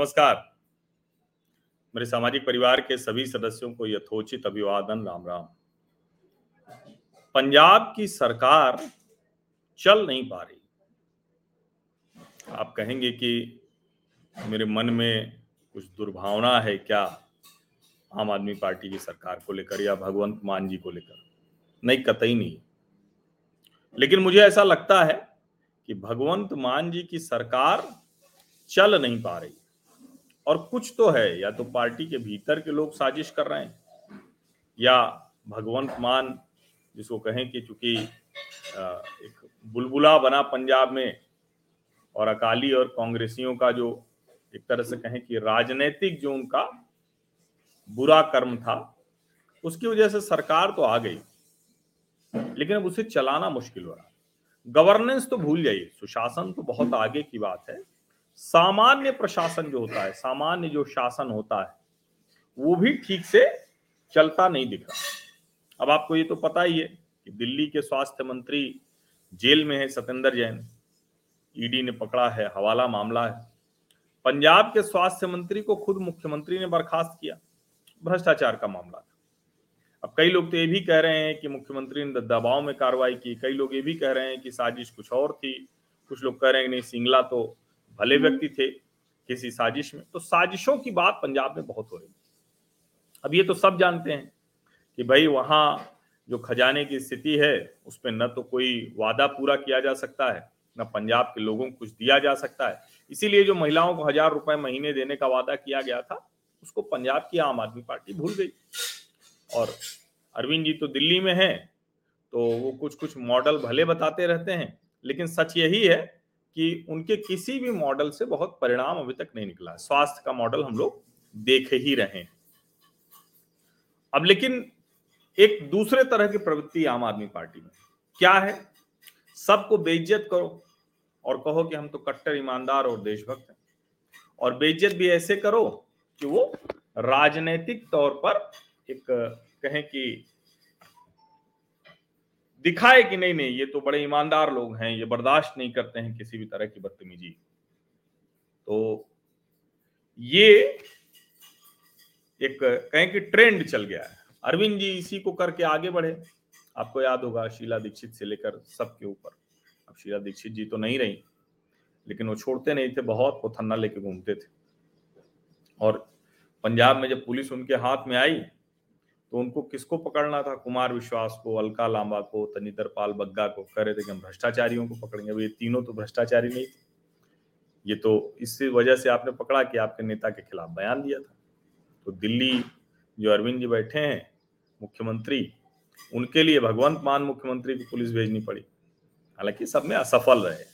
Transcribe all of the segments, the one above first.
नमस्कार। मेरे सामाजिक परिवार के सभी सदस्यों को यथोचित अभिवादन, राम राम। पंजाब की सरकार चल नहीं पा रही। आप कहेंगे कि मेरे मन में कुछ दुर्भावना है क्या आम आदमी पार्टी की सरकार को लेकर या भगवंत मान जी को लेकर? नहीं, कतई नहीं। लेकिन मुझे ऐसा लगता है कि भगवंत मान जी की सरकार चल नहीं पा रही। और कुछ तो है, या तो पार्टी के भीतर के लोग साजिश कर रहे हैं, या भगवंत मान, जिसको कहें कि चूँकि एक बुलबुला बना पंजाब में, और अकाली और कांग्रेसियों का जो एक तरह से कहें कि राजनीतिक जो उनका बुरा कर्म था, उसकी वजह से सरकार तो आ गई। लेकिन अब उसे चलाना मुश्किल हो रहा गवर्नेंस तो भूल जाइए, सुशासन तो बहुत आगे की बात है। सामान्य प्रशासन जो होता है, सामान्य जो शासन होता है, वो भी ठीक से चलता नहीं दिख रहा। अब आपको ये तो पता ही है कि दिल्ली के स्वास्थ्य मंत्री जेल में है सत्येंद्र जैन। ईडी ने पकड़ा है, हवाला मामला है। पंजाब के स्वास्थ्य मंत्री को खुद मुख्यमंत्री ने बर्खास्त किया। भ्रष्टाचार का मामला था। अब कई लोग तो ये भी कह रहे हैं कि मुख्यमंत्री ने दबाव में कार्रवाई की। कई लोग ये भी कह रहे हैं कि साजिश कुछ और थी। कुछ लोग कह रहे हैं कि नहीं, सिंगला तो भले हम्म। व्यक्ति थे किसी साजिश में तो साजिशों की बात पंजाब में बहुत हो रही अब ये तो सब जानते हैं कि भाई वहाँ जो खजाने की स्थिति है उसमें न तो कोई वादा पूरा किया जा सकता है न पंजाब के लोगों को कुछ दिया जा सकता है। इसीलिए जो महिलाओं को हज़ार रुपए महीने देने का वादा किया गया था उसको पंजाब की आम आदमी पार्टी भूल गई। और अरविंद जी तो दिल्ली में है तो वो कुछ कुछ मॉडल भले बताते रहते हैं लेकिन सच यही है कि उनके किसी भी मॉडल से बहुत परिणाम अभी तक नहीं निकला स्वास्थ्य का मॉडल हम लोग देख ही रहे अब लेकिन एक दूसरे तरह की प्रवृत्ति आम आदमी पार्टी में। क्या है? सबको बेइज्जत करो और कहो कि हम तो कट्टर, ईमानदार और देशभक्त हैं। और बेइज्जत भी ऐसे करो कि वो राजनीतिक तौर पर एक कहें कि दिखाए कि नहीं नहीं, ये तो बड़े ईमानदार लोग हैं, ये बर्दाश्त नहीं करते हैं किसी भी तरह की बदतमीजी। तो ये एक कहें कि ट्रेंड चल गया है। अरविंद जी इसी को करके आगे बढ़े। आपको याद होगा शीला दीक्षित से लेकर सबके ऊपर। अब शीला दीक्षित जी तो नहीं रही, लेकिन वो छोड़ते नहीं थे, बहुत पोथन्ना लेके घूमते थे। और पंजाब में जब पुलिस उनके हाथ में आई तो उनको किसको पकड़ना था? कुमार विश्वास को, अलका लांबा को तनिधर पाल बग्गा को। कह रहे थे कि हम भ्रष्टाचारियों को पकड़ेंगे। ये तीनों तो भ्रष्टाचारी नहीं थे। ये तो इस वजह से आपने पकड़ा कि आपके नेता के खिलाफ बयान दिया था। तो दिल्ली जो अरविंद जी बैठे हैं, मुख्यमंत्री, उनके लिए भगवंत मान मुख्यमंत्री को पुलिस भेजनी पड़ी। हालाँकि सब में असफल रहे।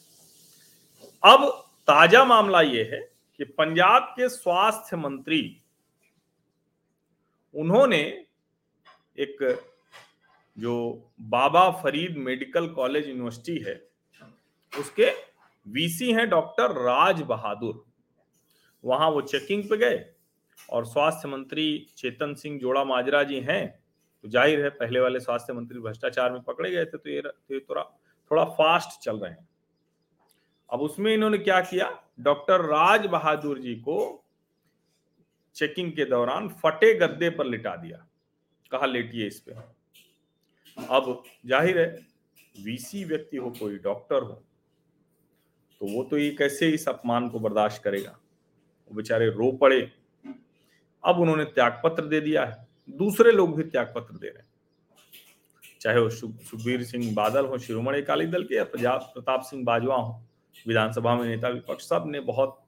अब ताज़ा मामला यह है कि पंजाब के स्वास्थ्य मंत्री, उन्होंने एक जो Baba Farid medical college university है, उसके वीसी हैं डॉक्टर राज बहादुर। वहाँ वो चेकिंग पे गए और स्वास्थ्य मंत्री चेतन सिंह जोड़ा माजरा जी हैं तो ज़ाहिर है पहले वाले स्वास्थ्य मंत्री भ्रष्टाचार में पकड़े गए थे तो ये तो थोड़ा थोड़ा फास्ट चल रहे हैं। अब उसमें इन्होंने क्या किया? डॉक्टर राज बहादुर जी को चेकिंग के दौरान फटे गद्दे पर लिटा दिया। कहा लेटिए इस पे? अब ज़ाहिर है वीसी व्यक्ति हो, कोई डॉक्टर हो तो वो तो ये कैसे इस अपमान को बर्दाश्त करेगा? वो बेचारे रो पड़े। अब उन्होंने त्याग पत्र दे दिया है। दूसरे लोग भी त्याग पत्र दे रहे हैं। चाहे वो सुखबीर सिंह बादल हो, शिरोमणि अकाली दल के या प्रताप सिंह बाजवा हो, विधानसभा में नेता विपक्ष, सबने बहुत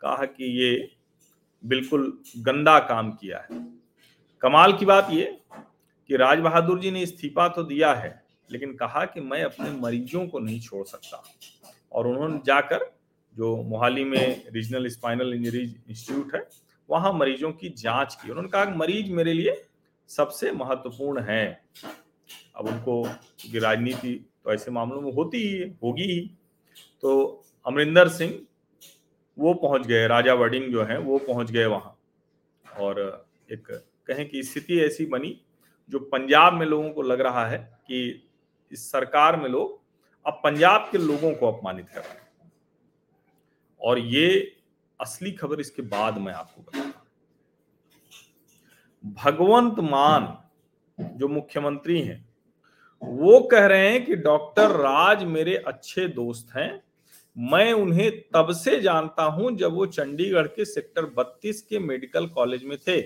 कहा कि ये बिल्कुल गंदा काम किया है। कमाल की बात ये कि राज बहादुर जी ने इस्तीफा तो दिया है, लेकिन कहा कि मैं अपने मरीजों को नहीं छोड़ सकता। और उन्होंने जाकर जो मोहाली में रीजनल स्पाइनल इंजरी इंस्टीट्यूट है, वहाँ मरीजों की जाँच की। उन्होंने कहा, मरीज़ मेरे लिए सबसे महत्वपूर्ण है। अब उनको क्योंकि राजनीति तो ऐसे मामलों में होती ही होगी ही। तो अमरिंदर सिंह वो पहुँच गए, राजा वडिंग जो है, वो पहुँच गए वहाँ। और एक कहें कि स्थिति ऐसी बनी जो पंजाब में लोगों को लग रहा है कि इस सरकार में लोग अब पंजाब के लोगों को अपमानित कर रहे हैं। और ये असली खबर इसके बाद मैं आपको बताऊँगा। भगवंत मान जो मुख्यमंत्री हैं, वो कह रहे हैं कि डॉक्टर राज मेरे अच्छे दोस्त हैं, मैं उन्हें तब से जानता हूँ जब वो चंडीगढ़ के सेक्टर 32 के मेडिकल कॉलेज में थे।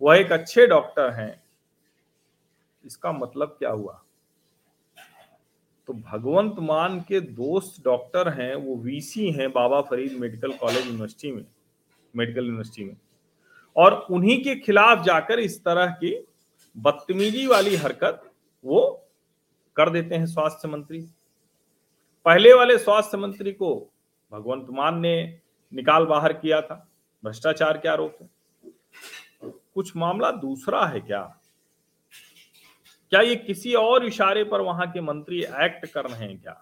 वह एक अच्छे डॉक्टर हैं इसका मतलब क्या हुआ? तो भगवंत मान के दोस्त डॉक्टर हैं, वो वीसी हैं Baba Farid medical college university में, मेडिकल यूनिवर्सिटी में। और उन्हीं के खिलाफ जाकर इस तरह की बदतमीजी वाली हरकत वो कर देते हैं स्वास्थ्य मंत्री। पहले वाले स्वास्थ्य मंत्री को भगवंत मान ने निकाल बाहर किया था, भ्रष्टाचार के आरोप है कुछ मामला दूसरा है क्या? क्या ये किसी और इशारे पर वहाँ के मंत्री एक्ट कर रहे हैं क्या?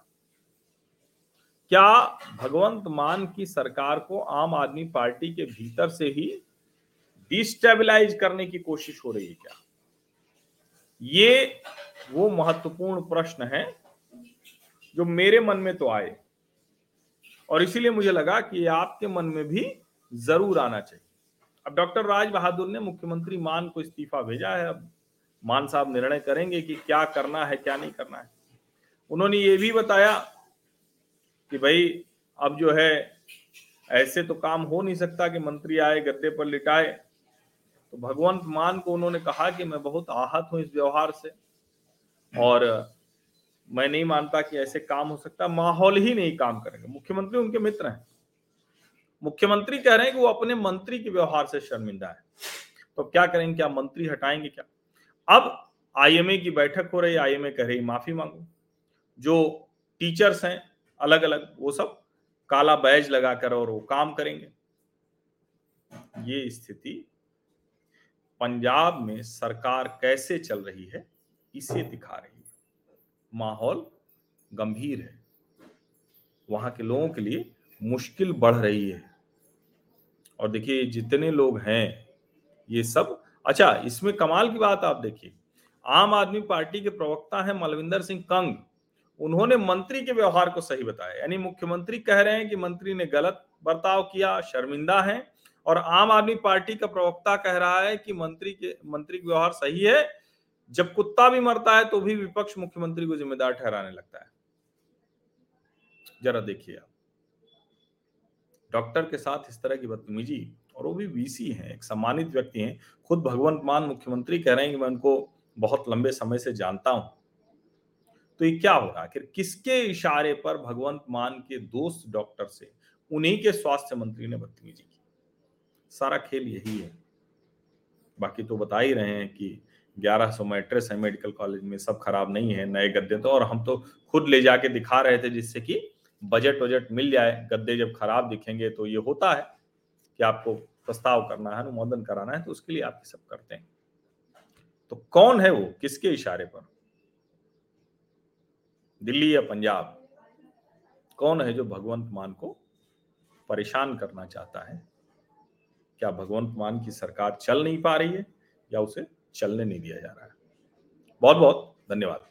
क्या भगवंत मान की सरकार को आम आदमी पार्टी के भीतर से ही डिस्टेबलाइज करने की कोशिश हो रही है क्या? ये वो महत्वपूर्ण प्रश्न है जो मेरे मन में तो आए और इसीलिए मुझे लगा कि आपके मन में भी ज़रूर आना चाहिए। अब डॉक्टर राज बहादुर ने मुख्यमंत्री मान को इस्तीफा भेजा है, अब मान साहब निर्णय करेंगे कि क्या करना है, क्या नहीं करना है। उन्होंने ये भी बताया कि भाई, अब जो है, ऐसे तो काम हो नहीं सकता कि मंत्री आए, गद्दे पर लिटाए। तो भगवंत मान को उन्होंने कहा कि मैं बहुत आहत हूँ इस व्यवहार से और मैं नहीं मानता कि ऐसे काम हो सकता, माहौल ही नहीं काम करेंगे। मुख्यमंत्री उनके मित्र हैं। मुख्यमंत्री कह रहे हैं कि वो अपने मंत्री के व्यवहार से शर्मिंदा है। तो क्या करेंगे, क्या मंत्री हटाएँगे, क्या? अब आईएमए की बैठक हो रही आईएमए कह रही माफ़ी मांगो। जो टीचर्स हैं अलग अलग वो सब काला बैज लगाकर और वो काम करेंगे। ये स्थिति पंजाब में सरकार कैसे चल रही है, इसे दिखा रही है। माहौल गंभीर है। वहाँ के लोगों के लिए मुश्किल बढ़ रही है। और देखिए, जितने लोग हैं, ये सब अच्छा इसमें कमाल की बात आप देखिए। आम आदमी पार्टी के प्रवक्ता हैं मलविंदर सिंह कंग। उन्होंने मंत्री के व्यवहार को सही बताया। यानी मुख्यमंत्री कह रहे हैं कि मंत्री ने गलत बर्ताव किया, शर्मिंदा है और आम आदमी पार्टी का प्रवक्ता कह रहा है कि मंत्री के, मंत्री का व्यवहार सही है। जब कुत्ता भी मरता है तो भी विपक्ष मुख्यमंत्री को जिम्मेदार ठहराने लगता है। जरा देखिए आप। डॉक्टर के साथ इस तरह की बदतमीजी और वो भी वीसी हैं, एक सम्मानित व्यक्ति हैं। खुद भगवंत मान मुख्यमंत्री कह रहे हैं कि मैं उनको बहुत लंबे समय से जानता हूँ। तो ये क्या हो रहा है किसके इशारे पर भगवंत मान के दोस्त डॉक्टर से, उन्हीं के स्वास्थ्य मंत्री ने बदतमीजी की? सारा खेल यही है। बाकी तो बता ही रहे हैं कि 1100 मैट्रेस है, मेडिकल कॉलेज में सब खराब नहीं है, नए गद्दे तो और हम तो खुद ले जाके दिखा रहे थे जिससे कि बजट वजट मिल जाए, गद्दे जब खराब दिखेंगे तो ये होता है। कि आपको प्रस्ताव करना है, अनुमोदन कराना है तो उसके लिए आप ये सब करते हैं। तो कौन है वो? किसके इशारे पर? दिल्ली या पंजाब? कौन है जो भगवंत मान को परेशान करना चाहता है? क्या भगवंत मान की सरकार चल नहीं पा रही है या उसे चलने नहीं दिया जा रहा है? बहुत बहुत धन्यवाद।